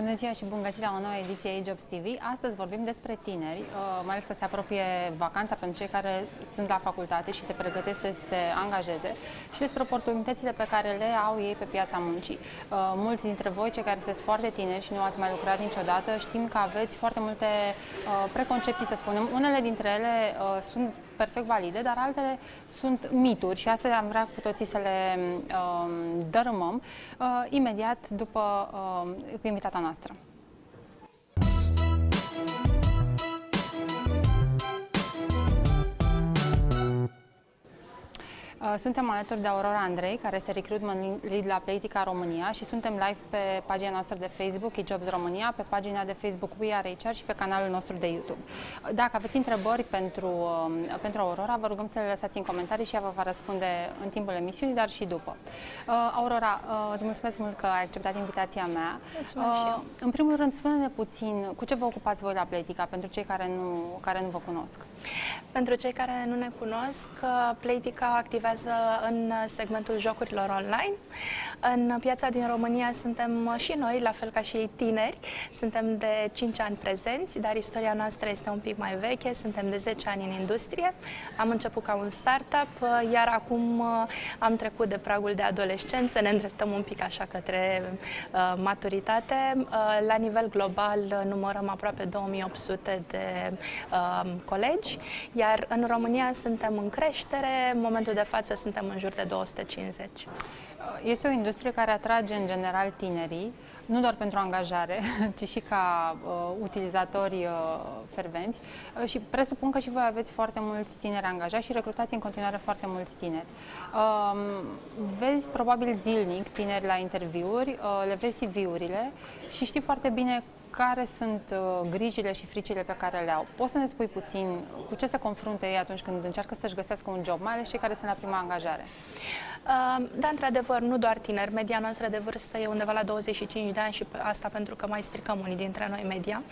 Bună ziua și bun găsit la o nouă ediție a Jobs TV. Astăzi vorbim despre tineri, uh, mai ales că se apropie vacanța pentru cei care sunt la facultate și se pregătesc să se angajeze și despre oportunitățile pe care le au ei pe piața muncii. Uh, mulți dintre voi, cei care sunteți foarte tineri și nu ați mai lucrat niciodată, știm că aveți foarte multe uh, preconcepții, să spunem. Unele dintre ele sunt perfect valide, dar altele sunt mituri și astăzi am vrea cu toții să le uh, dărâmăm uh, imediat după uh, cu invitata noastră. Suntem alături de Aurora Andrei, care este recruitment lead la Playtica România și suntem live pe pagina noastră de Facebook, eJobs România, pe pagina de Facebook We Are HR și pe canalul nostru de YouTube. Uh, dacă aveți întrebări pentru, um, pentru Aurora, vă rugăm să le lăsați în comentarii și ea vă va răspunde în timpul emisiunii, dar și după. Uh, Aurora, îți mulțumesc mult că ai acceptat invitația mea. Uh, în primul rând, spune-ne puțin cu ce vă ocupați voi la Playtica, pentru cei care nu, care nu vă cunosc. Pentru cei care nu ne cunosc, Playtica activează activează în segmentul jocurilor online. În piața din România suntem și noi, la fel ca și ei tineri. Suntem de 5 ani prezenți, dar istoria noastră este un pic mai veche. Suntem de 10 ani în industrie. Am început ca un startup, iar acum uh, am trecut de pragul de adolescență, ne îndreptăm un pic așa către uh, maturitate. Uh, la nivel global numărăm aproape 2800 de uh, colegi, iar în România suntem în creștere. În momentul de față față suntem în jur de 250. Este o industrie care atrage în general tinerii, nu doar pentru angajare, ci și ca uh, utilizatori uh, fervenți uh, și presupun că și voi aveți foarte mulți tineri angajați și recrutați în continuare foarte mulți tineri. Uh, vezi probabil zilnic tineri la interviuri, uh, le vezi CV-urile și știi foarte bine care sunt uh, grijile și fricile pe care le au. Poți să ne spui puțin cu ce se confruntă ei atunci când încearcă să-și găsească un job, mai ales cei care sunt la prima angajare? Uh, da, într-adevăr, nu doar tineri. Media noastră de vârstă e undeva la 25 de ani și asta pentru că mai stricăm unii dintre noi media.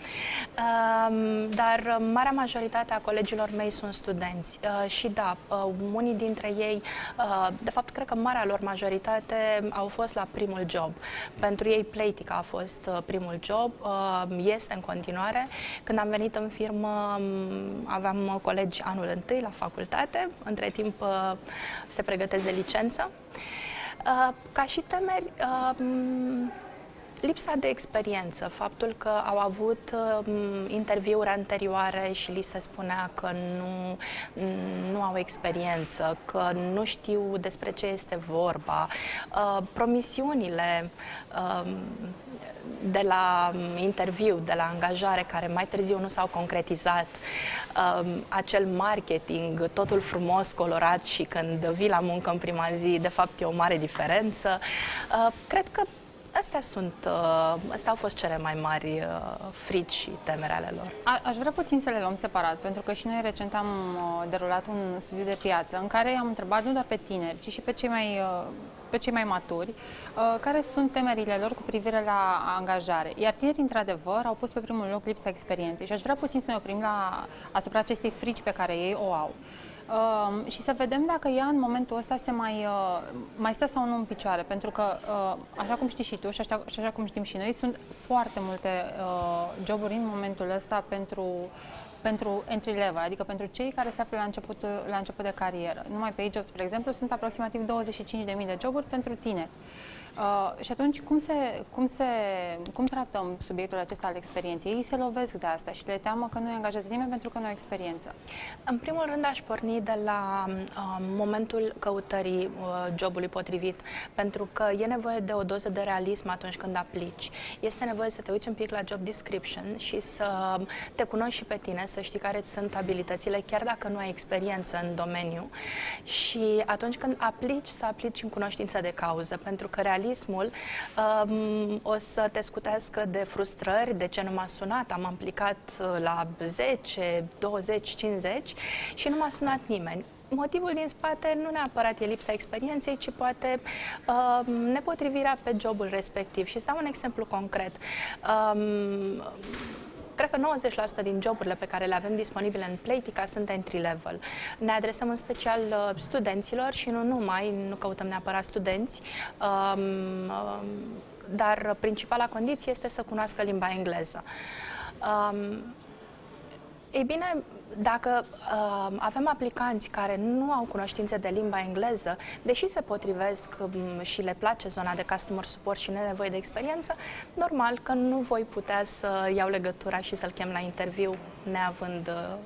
Uh, dar marea majoritate a colegilor mei sunt studenți uh, și da, uh, unii dintre ei, uh, de fapt, cred că marea lor majoritate au fost la primul job. Pentru ei, Playtica a fost uh, primul job. Uh, este în continuare. Când am venit în firmă, aveam colegi anul întâi la facultate, între timp uh, se pregătesc de licență. Uh, ca și temeri, uh, lipsa de experiență, faptul că au avut uh, interviuri anterioare și li se spunea că nu, nu au experiență, că nu știu despre ce este vorba, uh, promisiunile uh, de la interviu, de la angajare, care mai târziu nu s-au concretizat, uh, acel marketing, totul frumos, colorat și când vii la muncă în prima zi, de fapt e o mare diferență. Uh, cred că Astea sunt, uh, astea au fost cele mai mari uh, frici și temere ale lor. A, aș vrea puțin să le luăm separat, pentru că și noi recent am uh, derulat un studiu de piață în care am întrebat nu doar pe tineri, ci și pe cei mai pe cei mai maturi, care sunt temerile lor cu privire la angajare. Iar tinerii, într-adevăr, au pus pe primul loc lipsa experienței și aș vrea puțin să ne oprim la, asupra acestei frici pe care ei o au. Uh, și să vedem dacă ea în momentul ăsta se mai, uh, mai stă sau nu în picioare, pentru că, uh, așa cum știi și tu și așa, și așa cum știm și noi, sunt foarte multe uh, joburi în momentul ăsta pentru, pentru entry level, adică pentru cei care se află la început, la început de carieră. Numai pe jobs, spre exemplu, sunt aproximativ 25.000 de joburi pentru tineri. Uh, și atunci, cum, se, cum, se, cum tratăm subiectul acesta al experienței? Ei se lovesc de asta și le teamă că nu i angajează nimeni pentru că nu au experiență. În primul rând, aș porni de la uh, momentul căutării uh, jobului potrivit, pentru că e nevoie de o doză de realism atunci când aplici. Este nevoie să te uiți un pic la job description și să te cunoști și pe tine, să știi care sunt abilitățile, chiar dacă nu ai experiență în domeniu. Și atunci când aplici, să aplici în cunoștință de cauză, pentru că realism jurnalismul um, o să te scutească de frustrări, de ce nu m-a sunat, am aplicat uh, la 10, 20, 50 și nu m-a sunat nimeni motivul din spate nu neapărat e lipsa experienței, ci poate uh, nepotrivirea pe jobul respectiv. Și stau un exemplu concret. Um, Cred că 90% din joburile pe care le avem disponibile în Playtica sunt entry-level. Ne adresăm în special uh, studenților și nu numai, nu căutăm neapărat studenți. Um, um, dar principala condiție este să cunoască limba engleză. Um, ei bine, dacă uh, avem aplicanți care nu au cunoștințe de limba engleză, deși se potrivesc um, și le place zona de customer support și nu nevoie de experiență, normal că nu voi putea să iau legătura și să-l chem la interviu neavând uh,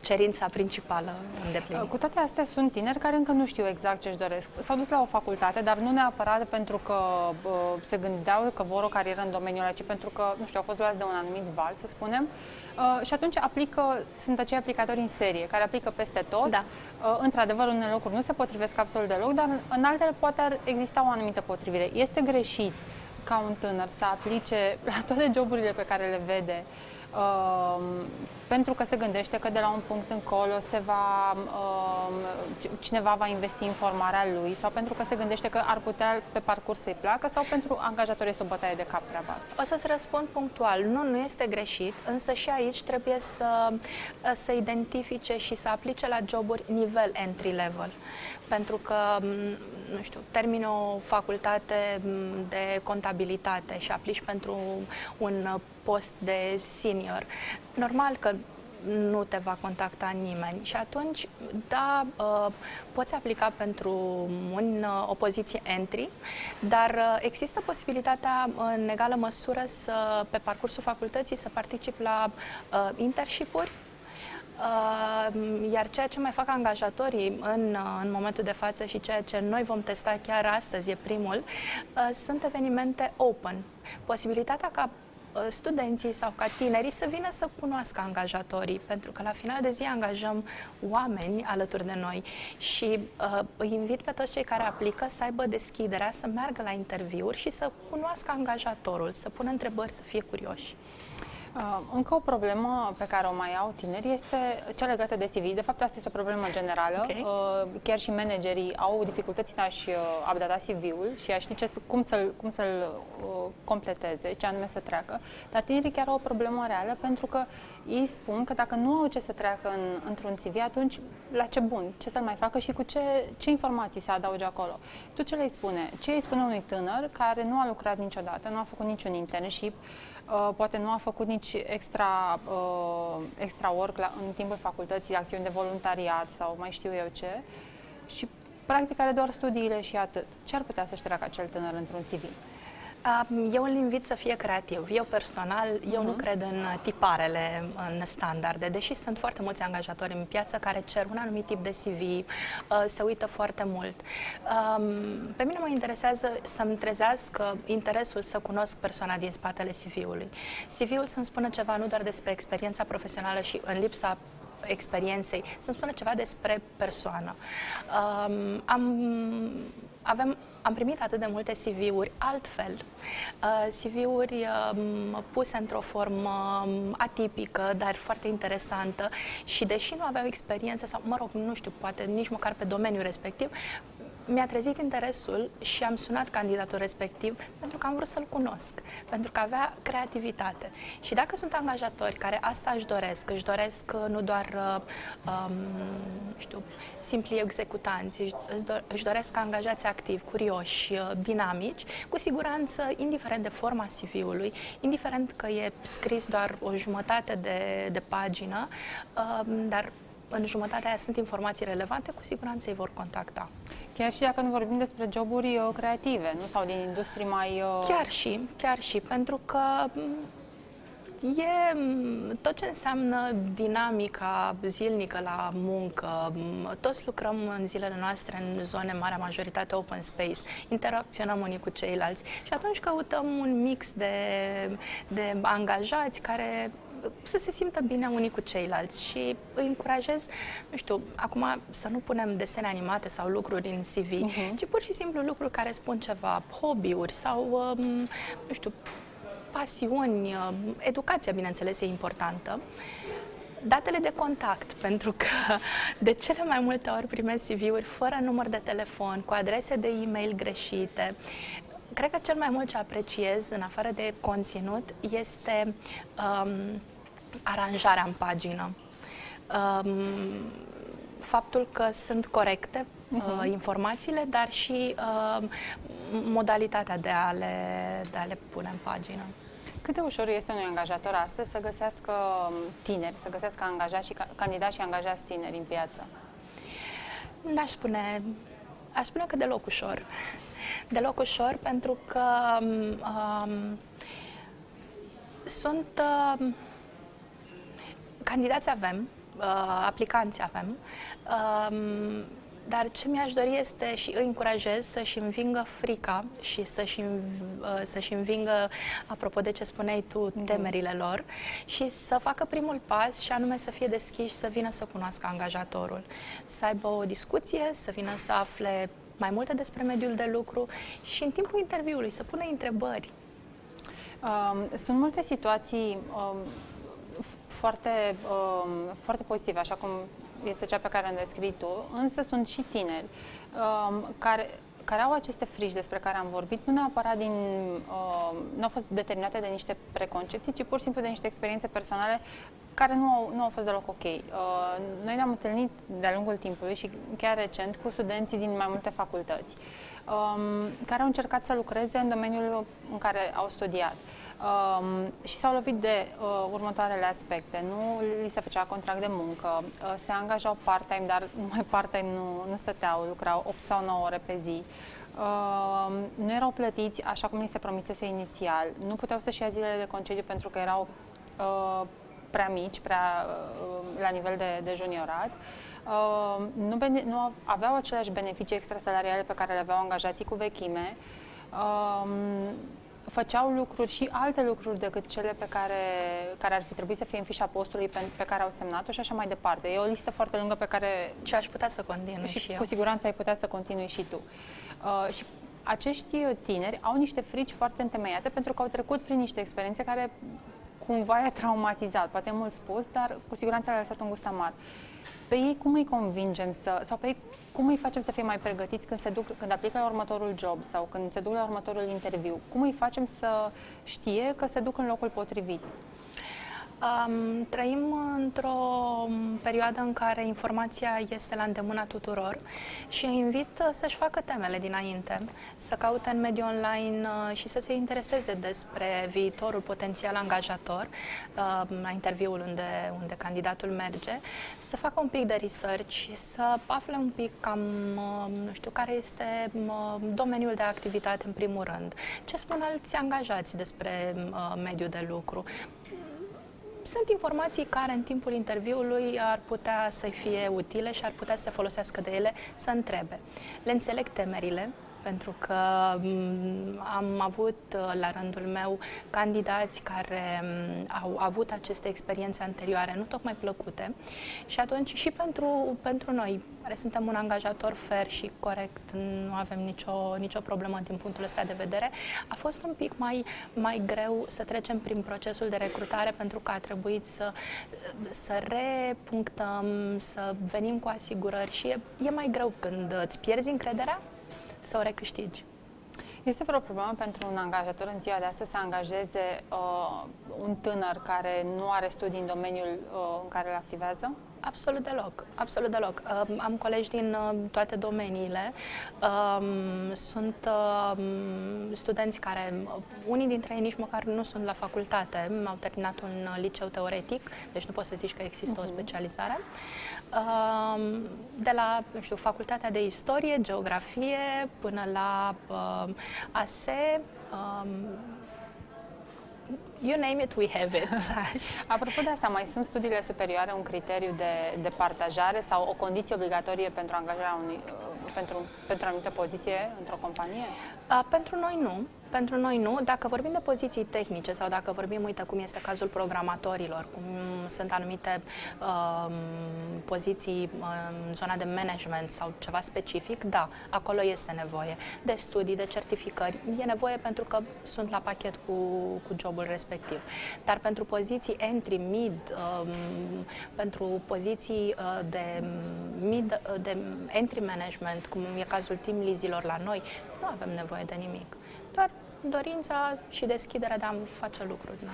cerința principală îndeplinită. Cu toate astea sunt tineri care încă nu știu exact ce își doresc. S-au dus la o facultate, dar nu neapărat pentru că uh, se gândeau că vor o carieră în domeniul ăla, ci pentru că, nu știu, au fost luați de un anumit val, să spunem, uh, și atunci aplică, sunt acei aplicatori în serie, care aplică peste tot. Da. Uh, într-adevăr, în locuri nu se potrivesc absolut deloc, dar în altele poate ar exista o anumită potrivire. Este greșit ca un tânăr să aplice la toate joburile pe care le vede uh, pentru că se gândește că de la un punct încolo se va, uh, cineva va investi în formarea lui sau pentru că se gândește că ar putea pe parcurs să-i placă sau pentru angajatorii să o bătaie de cap treaba asta? O să-ți răspund punctual. Nu, nu este greșit, însă și aici trebuie să, să identifice și să aplice la joburi nivel entry level. Pentru că nu știu, termini o facultate de contabilitate și aplici pentru un post de senior, normal că nu te va contacta nimeni. Și atunci, da, uh, poți aplica pentru un, uh, o poziție entry, dar uh, există posibilitatea în egală măsură să, pe parcursul facultății, să participi la internship-uri iar ceea ce mai fac angajatorii în, în momentul de față și ceea ce noi vom testa chiar astăzi, e primul, sunt evenimente open. Posibilitatea ca studenții sau ca tinerii să vină să cunoască angajatorii, pentru că la final de zi angajăm oameni alături de noi și uh, îi invit pe toți cei care aplică să aibă deschiderea, să meargă la interviuri și să cunoască angajatorul, să pună întrebări, să fie curioși. Uh, încă o problemă pe care o mai au tinerii este cea legată de CV. De fapt, asta este o problemă generală. Okay. Uh, chiar și managerii au dificultăți în a-și uh, updata CV-ul și a ști ce, cum să-l, cum să-l completeze, ce anume să treacă. Dar tinerii chiar au o problemă reală pentru că ei spun că dacă nu au ce să treacă în, într-un CV, atunci la ce bun, ce să-l mai facă și cu ce, ce informații se adauge acolo. Tu ce le spune? Ce îi spune unui tânăr care nu a lucrat niciodată, nu a făcut niciun internship, Uh, poate nu a făcut nici extra, uh, extra work la, în timpul facultății, acțiuni de voluntariat sau mai știu eu ce și practic are doar studiile și atât. Ce ar putea să-și treacă acel tânăr într-un CV? Eu îl invit să fie creativ. Eu personal, eu uh-huh. nu mhm. cred în tiparele, în standarde, deși sunt foarte mulți angajatori în piață care cer un anumit tip de CV, uh, se uită foarte mult. Pe mine mă interesează să-mi trezească interesul să cunosc persoana din spatele CV-ului. CV-ul să-mi spună ceva nu doar despre experiența profesională și în lipsa experienței, să-mi spună ceva despre persoană. Um, am avem, am primit atât de multe CV-uri altfel, uh, CV-uri uh, puse într-o formă um, atipică, dar foarte interesantă și deși nu aveau experiență sau, mă rog, nu știu, poate nici măcar pe domeniul respectiv, mi-a trezit interesul și am sunat candidatul respectiv pentru că am vrut să-l cunosc, pentru că avea creativitate. Și dacă sunt angajatori care asta își doresc, își doresc uh, nu doar, uh, um, știu, simpli executanți, își, își doresc angajați activi, curioși, uh, dinamici, cu siguranță, indiferent de forma CV-ului, indiferent că e scris doar o jumătate de, de pagină, um, dar în jumătatea aia sunt informații relevante, cu siguranță îi vor contacta. Chiar și dacă nu vorbim despre joburi uh, creative, nu? Sau din industrii mai... Uh... Chiar și, chiar și, pentru că mm, e mm, tot ce înseamnă dinamica zilnică la muncă. Mm, toți lucrăm în zilele noastre în zone, marea majoritate open space, interacționăm unii cu ceilalți și atunci căutăm un mix de, de angajați care să se simtă bine unii cu ceilalți și îi încurajez, nu știu, acum să nu punem desene animate sau lucruri în CV, uh-huh. Mhm. ci pur și simplu lucruri care spun ceva, hobby-uri sau, um, nu știu, pasiuni, um, educația, bineînțeles, e importantă datele de contact, pentru că de cele mai multe ori primesc CV-uri fără număr de telefon, cu adrese de e-mail greșite. Cred că cel mai mult ce apreciez, în afară de conținut, este um, aranjarea în pagină. Um, faptul că sunt corecte uh, uh-huh. informațiile, dar și uh, modalitatea de a, le, de a le pune în pagină. Cât de ușor este unui angajator astăzi să găsească tineri, să găsească angajați și candidați și angajați tineri în piață? N-aș spune, aș spune că deloc ușor. Deloc ușor pentru că um, sunt uh, candidați avem, uh, aplicanți avem, uh, dar ce mi-aș dori este și îi încurajez să-și învingă frica și să-și, uh, să-și învingă, apropo de ce spuneai tu, mhm. temerile lor și să facă primul pas și anume să fie deschiși, să vină să cunoască angajatorul, să aibă o discuție, să vină să afle mai multe despre mediul de lucru și în timpul interviului să pună întrebări. Um, sunt multe situații um, foarte, um, foarte pozitive, așa cum este cea pe care am descris tu, însă sunt și tineri um, care, care au aceste frici despre care am vorbit, nu neapărat din. Uh, nu au fost determinate de niște preconcepții, ci pur și simplu de niște experiențe personale care nu au, nu au fost deloc ok. Uh, noi ne-am întâlnit de-a lungul timpului și chiar recent cu studenții din mai multe facultăți um, care au încercat să lucreze în domeniul în care au studiat. Um, și s-au lovit de uh, următoarele aspecte. Nu li se făcea contract de muncă, uh, se angajau part-time, dar numai part-time nu, nu stăteau, lucrau 8 sau 9 ore pe zi. Uh, nu erau plătiți așa cum li se promisese inițial, nu puteau să-și ia zilele de concediu pentru că erau uh, prea mici, prea uh, la nivel de, de juniorat. Uh, nu, nu aveau aceleași beneficii extrasalariale pe care le aveau angajații cu vechime. Uh, făceau lucruri și alte lucruri decât cele pe care, care ar fi trebuit să fie în fișa postului pe, pe care au semnat-o și așa mai departe. E o listă foarte lungă pe care... Și aș putea să continui și, și cu siguranță ai putea să continui și tu. Uh, și acești tineri au niște frici foarte întemeiate pentru că au trecut prin niște experiențe care cumva i-a traumatizat, poate mult spus, dar cu siguranță le-a lăsat un gust amar. Pe ei cum îi convingem să, sau pe ei cum îi facem să fie mai pregătiți când se duc, când aplică la următorul job sau când se duc la următorul interviu? Cum îi facem să știe că se duc în locul potrivit? Um, trăim într-o perioadă în care informația este la îndemâna tuturor și îi invit uh, să-și facă temele dinainte, să caute în mediul online uh, și să se intereseze despre viitorul potențial angajator uh, la interviul unde, unde candidatul merge, să facă un pic de research, să afle un pic cam, nu știu, care este domeniul de activitate în primul rând, ce spun alți angajați despre mediul de lucru, sunt informații care în timpul interviului ar putea să fie utile și ar putea să folosească de ele să întrebe. Le înțeleg temerile, pentru că mm, am avut uh, la rândul meu candidați care mm, au avut aceste experiențe anterioare, nu tocmai plăcute. Și atunci și pentru, pentru noi, care suntem un angajator fair și corect, nu avem nicio, nicio problemă din punctul ăsta de vedere, a fost un pic mai, mai greu să trecem prin procesul de recrutare pentru că a trebuit să, să repunctăm, să venim cu asigurări și e, e mai greu când îți pierzi încrederea să o recâștigi. Este vreo problemă pentru un angajator în ziua de astăzi să angajeze uh, un tânăr care nu are studii în domeniul uh, în care îl activează? Absolut deloc, absolut deloc. Am colegi din uh, toate domeniile. Sunt studenți care, unii dintre ei nici măcar nu sunt la facultate, au terminat un liceu teoretic, deci nu poți să zici că există uh-huh. o mhm. specializare. De la, nu știu, facultatea de istorie, geografie, până la ASE, You name it, we have it. Apropo de asta, mai sunt studiile superioare un criteriu de, de partajare sau o condiție obligatorie pentru angajarea unui, uh, pentru, pentru o anumită poziție într-o companie? A, pentru noi nu. Pentru noi nu. Dacă vorbim de poziții tehnice sau dacă vorbim, uite, cum este cazul programatorilor, cum sunt anumite uh, poziții în zona de management sau ceva specific, da, acolo este nevoie de studii, de certificări. E nevoie pentru că sunt la pachet cu, cu jobul respectiv. Dar pentru poziții entry, mid, um, pentru poziții uh, de, mid, uh, de entry management, cum e cazul team lizilor la noi, nu avem nevoie de nimic. Doar dorința și deschiderea de a face lucruri. Da.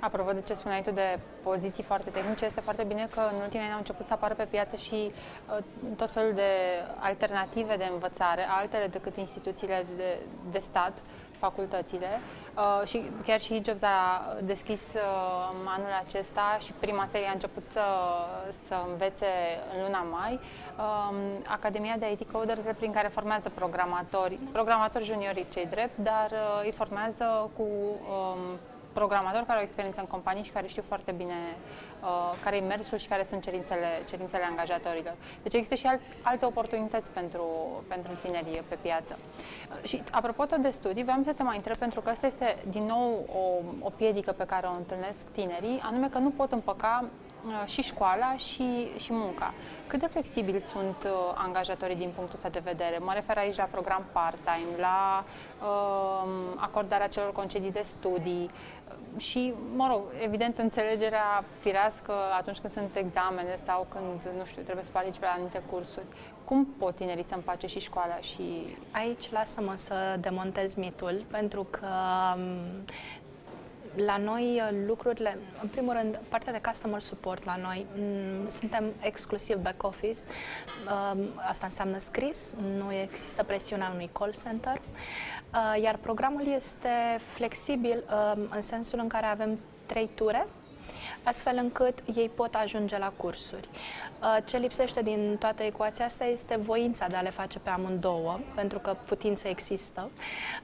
Apropo de ce spuneai tu de poziții foarte tehnice, este foarte bine că în ultimii ani au început să apară pe piață și uh, tot felul de alternative de învățare, altele decât instituțiile de, de stat, facultățile. Uh, și chiar și Jobs a deschis uh, anul acesta și prima serie a început să, să învețe în luna mai. Uh, Academia de IT Coders prin care formează programatori, programatori juniori cei drept, dar uh, îi formează cu um, programatori care au experiență în companii și care știu foarte bine uh, care e mersul și care sunt cerințele, cerințele angajatorilor. Deci există și alt, alte oportunități pentru, pentru tinerii pe piață. Uh, și apropo tot de studii, vreau să te mai întreb, pentru că asta este din nou o, o piedică pe care o întâlnesc tinerii, anume că nu pot împăca Uh, și școala și, și munca. Cât de flexibili sunt uh, angajatorii din punctul ăsta de vedere? Mă refer aici la program part-time, la uh, acordarea celor concedii de studii uh, și, mă rog, evident, înțelegerea firească atunci când sunt examene sau când, nu știu, trebuie să participe la anumite cursuri. Cum pot tinerii să împace și școala și... Aici lasă-mă să demontez mitul, pentru că um, la noi uh, lucrurile, în primul rând, partea de customer support la noi, mm, suntem exclusiv back office, um, asta înseamnă scris, nu există presiunea unui call center, uh, iar programul este flexibil um, în sensul în care avem trei ture astfel încât ei pot ajunge la cursuri. Uh, ce lipsește din toată ecuația asta este voința de a le face pe amândouă, pentru că putință există.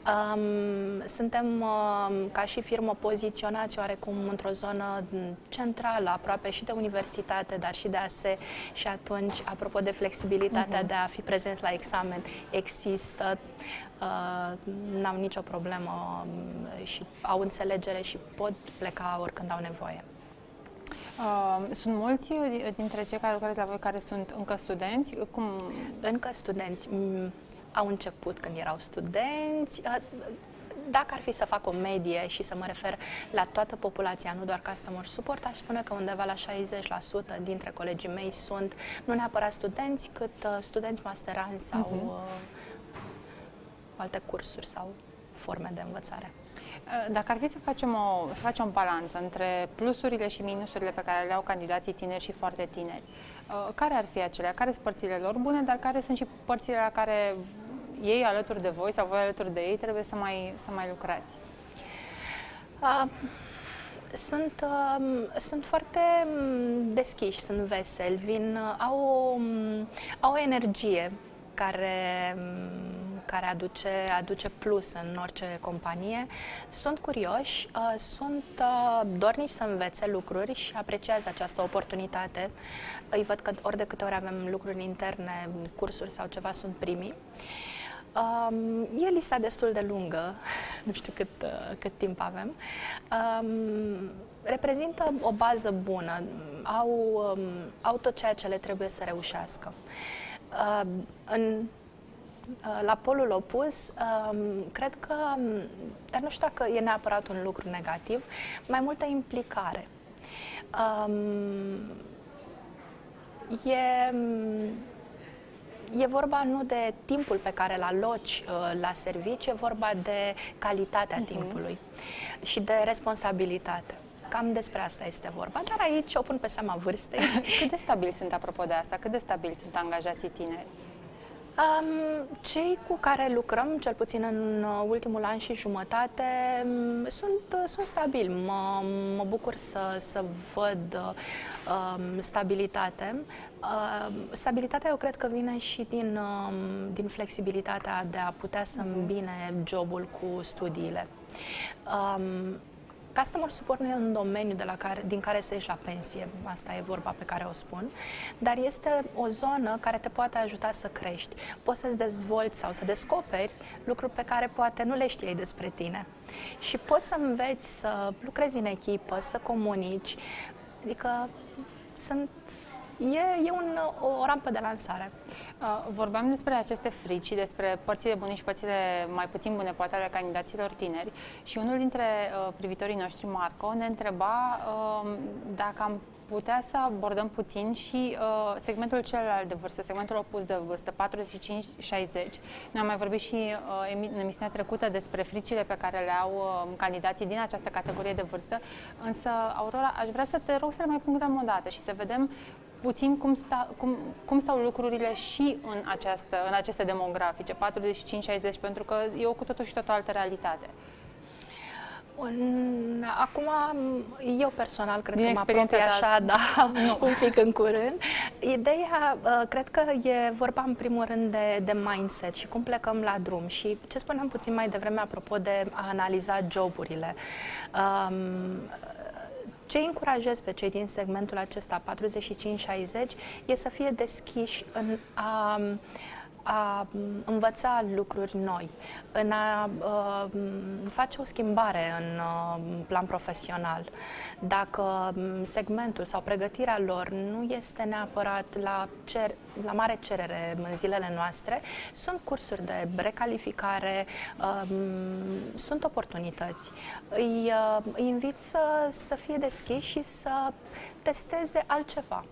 Um, suntem um, ca și firmă poziționați oarecum într-o zonă centrală, aproape și de universitate, dar și de ASE și atunci, apropo de flexibilitatea uh-huh. de a fi prezenți la examen, există Uh, n-au nicio problemă um, și au înțelegere și pot pleca oricând au nevoie. Uh, sunt mulți dintre cei care lucrează la voi care sunt încă studenți? Cum? Încă studenți. Mm, au început când erau studenți. Uh, dacă ar fi să fac o medie și să mă refer la toată populația, nu doar customer support, aș spune că undeva la 60% dintre colegii mei sunt nu neapărat studenți, cât uh, studenți masterani sau uh-huh. alte cursuri sau forme de învățare. Uh, dacă ar fi să facem o, să facem o balanță între plusurile și minusurile pe care le au candidații tineri și foarte tineri, uh, care ar fi acelea? Care sunt părțile lor bune, dar care sunt și părțile la care ei alături de voi sau voi alături de ei trebuie să mai, să mai lucrați? Uh, sunt, uh, sunt foarte mm, deschiși, sunt veseli, vin, uh, au, o, mm, au o energie care mm, care aduce, aduce plus în orice companie, sunt curioși, uh, sunt uh, dornici să învețe lucruri și apreciază această oportunitate. Îi văd că ori de câte ori avem lucruri interne, cursuri sau ceva, sunt primii. Um, e lista destul de lungă, nu știu cât, uh, cât timp avem. Um, reprezintă o bază bună, au, um, au tot ceea ce le trebuie să reușească. Uh, în Uh, la polul opus, um, cred că, um, dar nu știu dacă e neapărat un lucru negativ, mai multă implicare. Um, e, e vorba nu de timpul pe care îl aloci uh, la serviciu, e vorba de calitatea uh-huh. timpului și de responsabilitate. Cam despre asta este vorba, dar aici o pun pe seama vârstei. Cât de stabili sunt, apropo de asta, cât de stabili sunt angajații tineri? Um, cei cu care lucrăm, cel puțin în uh, ultimul an și jumătate, um, sunt, uh, sunt stabili. Mă, mă bucur să, să văd um, stabilitate. Uh, stabilitatea eu cred că vine și din, um, din flexibilitatea de a putea să îmbine jobul cu studiile. Um, Customer support nu e un domeniu de la care, din care să ieși la pensie, asta e vorba pe care o spun, dar este o zonă care te poate ajuta să crești. Poți să-ți dezvolți sau să descoperi lucruri pe care poate nu le știai despre tine. Și poți să înveți să lucrezi în echipă, să comunici, adică sunt e, e un, o rampă de lansare. Uh, vorbeam despre aceste frici și despre părțile bune și părțile mai puțin bune, poate, ale candidaților tineri și unul dintre uh, privitorii noștri, Marco, ne întreba uh, dacă am putea să abordăm puțin și uh, segmentul celălalt de vârstă, segmentul opus de vârstă, 45-60. Noi am mai vorbit și uh, în emisiunea trecută despre fricile pe care le au uh, candidații din această categorie de vârstă, însă, Aurora, aș vrea să te rog să le mai punctăm o dată și să vedem puțin cum, sta, cum, cum stau lucrurile și în, această, în aceste demografice, 45-60, pentru că e o cu totul și totul altă realitate. Acum, eu personal cred Din că mă apropie așa, da, nu. un pic în curând. Ideea, uh, cred că e vorba în primul rând de, de mindset și cum plecăm la drum și ce spuneam puțin mai devreme apropo de a analiza joburile. Um, ce încurajez pe cei din segmentul acesta 45-60 e să fie deschiși în a a învăța lucruri noi, în a uh, face o schimbare în uh, plan profesional. Dacă segmentul sau pregătirea lor nu este neapărat la, cer, la mare cerere în zilele noastre, sunt cursuri de recalificare, uh, sunt oportunități. Îi, uh, îi invit să, să fie deschiși și să testeze altceva.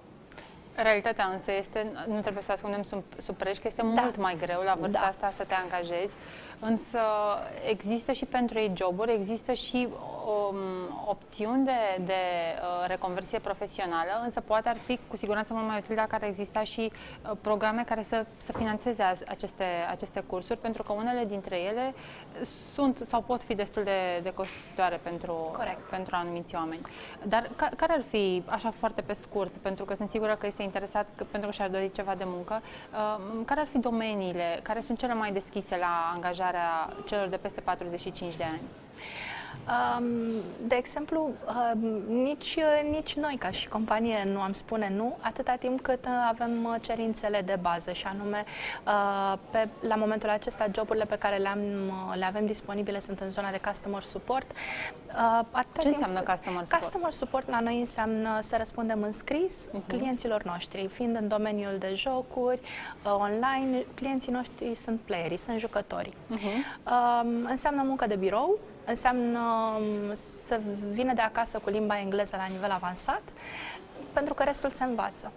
Realitatea însă este, nu trebuie să ascundem sub, sub preș, că este da. mult mai greu la vârsta da. asta să te angajezi, însă există și pentru ei joburi, există și um, opțiuni de, de uh, reconversie profesională, însă poate ar fi cu siguranță mult mai util dacă ar exista și uh, programe care să, să financeze aceste, aceste cursuri, pentru că unele dintre ele sunt sau pot fi destul de, de costisitoare pentru, pentru anumiți oameni. Dar ca, care ar fi, așa foarte pe scurt, pentru că sunt sigură că este interesat că, pentru că și-ar dori ceva de muncă, uh, care ar fi domeniile care sunt cele mai deschise la angajarea celor de peste 45 de ani? De exemplu, nici, nici noi ca și companie nu am spune nu, atâta timp cât uh, avem uh, cerințele de bază și anume uh, pe, la momentul acesta joburile pe care le, am, le avem disponibile sunt în zona de customer support. Ce timp, înseamnă customer support? Customer support la noi înseamnă să răspundem în scris uh-huh. clienților noștri, fiind în domeniul de jocuri, online, clienții noștri sunt playerii, sunt jucătorii. Uh-huh. Înseamnă muncă de birou, înseamnă um, să vină de acasă cu limba engleză la nivel avansat, pentru că restul se învață.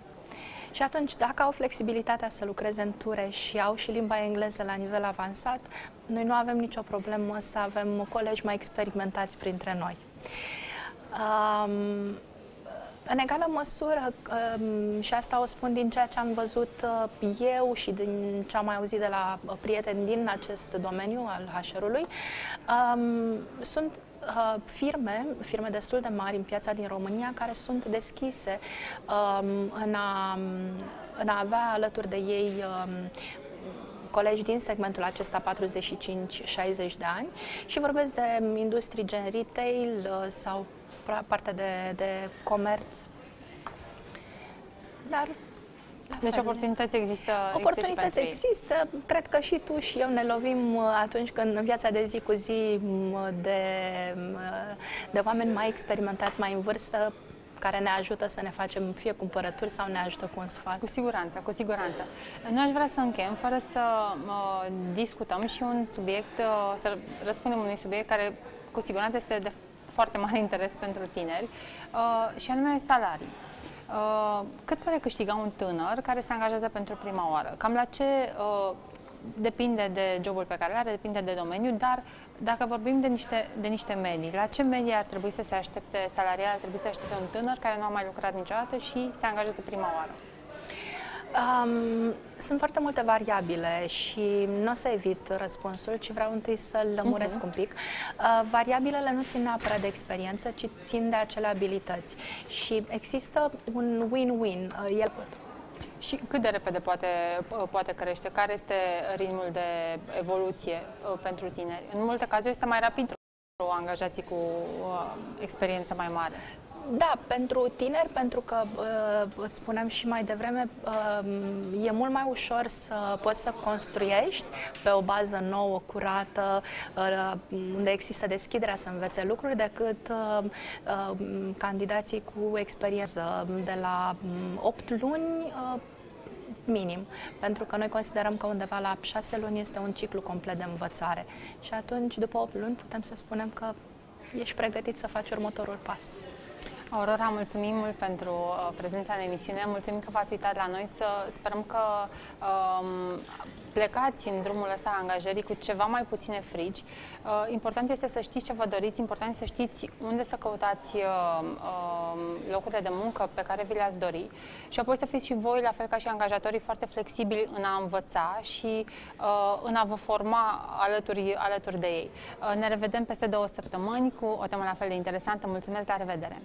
Și atunci, dacă au flexibilitatea să lucreze în ture și au și limba engleză la nivel avansat, noi nu avem nicio problemă să avem colegi mai experimentați printre noi. Um, în egală măsură, um, și asta o spun din ceea ce am văzut uh, eu și din ce am mai auzit de la uh, prieteni din acest domeniu al HR-ului, um, sunt uh, firme, firme destul de mari în piața din România, care sunt deschise um, în, a, în a avea alături de ei colegi din segmentul acesta 45-60 de ani. Și vorbesc de industrii gen retail sau partea de, de comerț. Dar deci oportunități există Oportunități există, există. Cred că și tu și eu ne lovim uh, atunci când în viața de zi cu zi de, de oameni mai experimentați, mai în vârstă, care ne ajută să ne facem fie cumpărături sau ne ajută cu un sfat. Cu siguranță, cu siguranță. Nu aș vrea să închem fără să uh, discutăm și un subiect, uh, să răspundem unui subiect care cu siguranță este de foarte mare interes pentru tineri, uh, și anume salarii. Uh, cât poate câștiga un tânăr care se angajează pentru prima oară? Cam la ce uh, depinde de jobul pe care îl are, depinde de domeniu, dar dacă vorbim de niște, de niște medii, la ce medii ar trebui să se aștepte salarial, ar trebui să se aștepte un tânăr care nu a mai lucrat niciodată și se angajează prima oară? Um, sunt foarte multe variabile și nu o să evit răspunsul, ci vreau întâi să-l lămuresc uh-huh. un pic. Uh, variabilele nu țin neapărat de experiență, ci țin de acele abilități. Și există un win-win. Uh, el și cât de repede poate, uh, poate crește? Care este ritmul de evoluție uh, pentru tineri? În multe cazuri este mai rapid angajații cu uh, experiență mai mare. Da, pentru tineri, pentru că uh, îți spuneam și mai devreme, uh, e mult mai ușor să poți să construiești pe o bază nouă, curată, uh, unde există deschiderea să învețe lucruri, decât uh, uh, candidații cu experiență de la 8 um, luni uh, minim, pentru că noi considerăm că undeva la 6 luni este un ciclu complet de învățare și atunci, după 8 luni, putem să spunem că ești pregătit să faci următorul pas. Aurora, mulțumim mult pentru uh, prezența în emisiune, mulțumim că v-ați uitat la noi, să sperăm că um, plecați în drumul ăsta al angajării cu ceva mai puține frici. Uh, important este să știți ce vă doriți, important este să știți unde să căutați uh, uh, locurile de muncă pe care vi le-ați dori și apoi să fiți și voi, la fel ca și angajatorii, foarte flexibili în a învăța și uh, în a vă forma alături, alături de ei. Uh, ne revedem peste două săptămâni cu o temă la fel de interesantă. Mulțumesc, la revedere!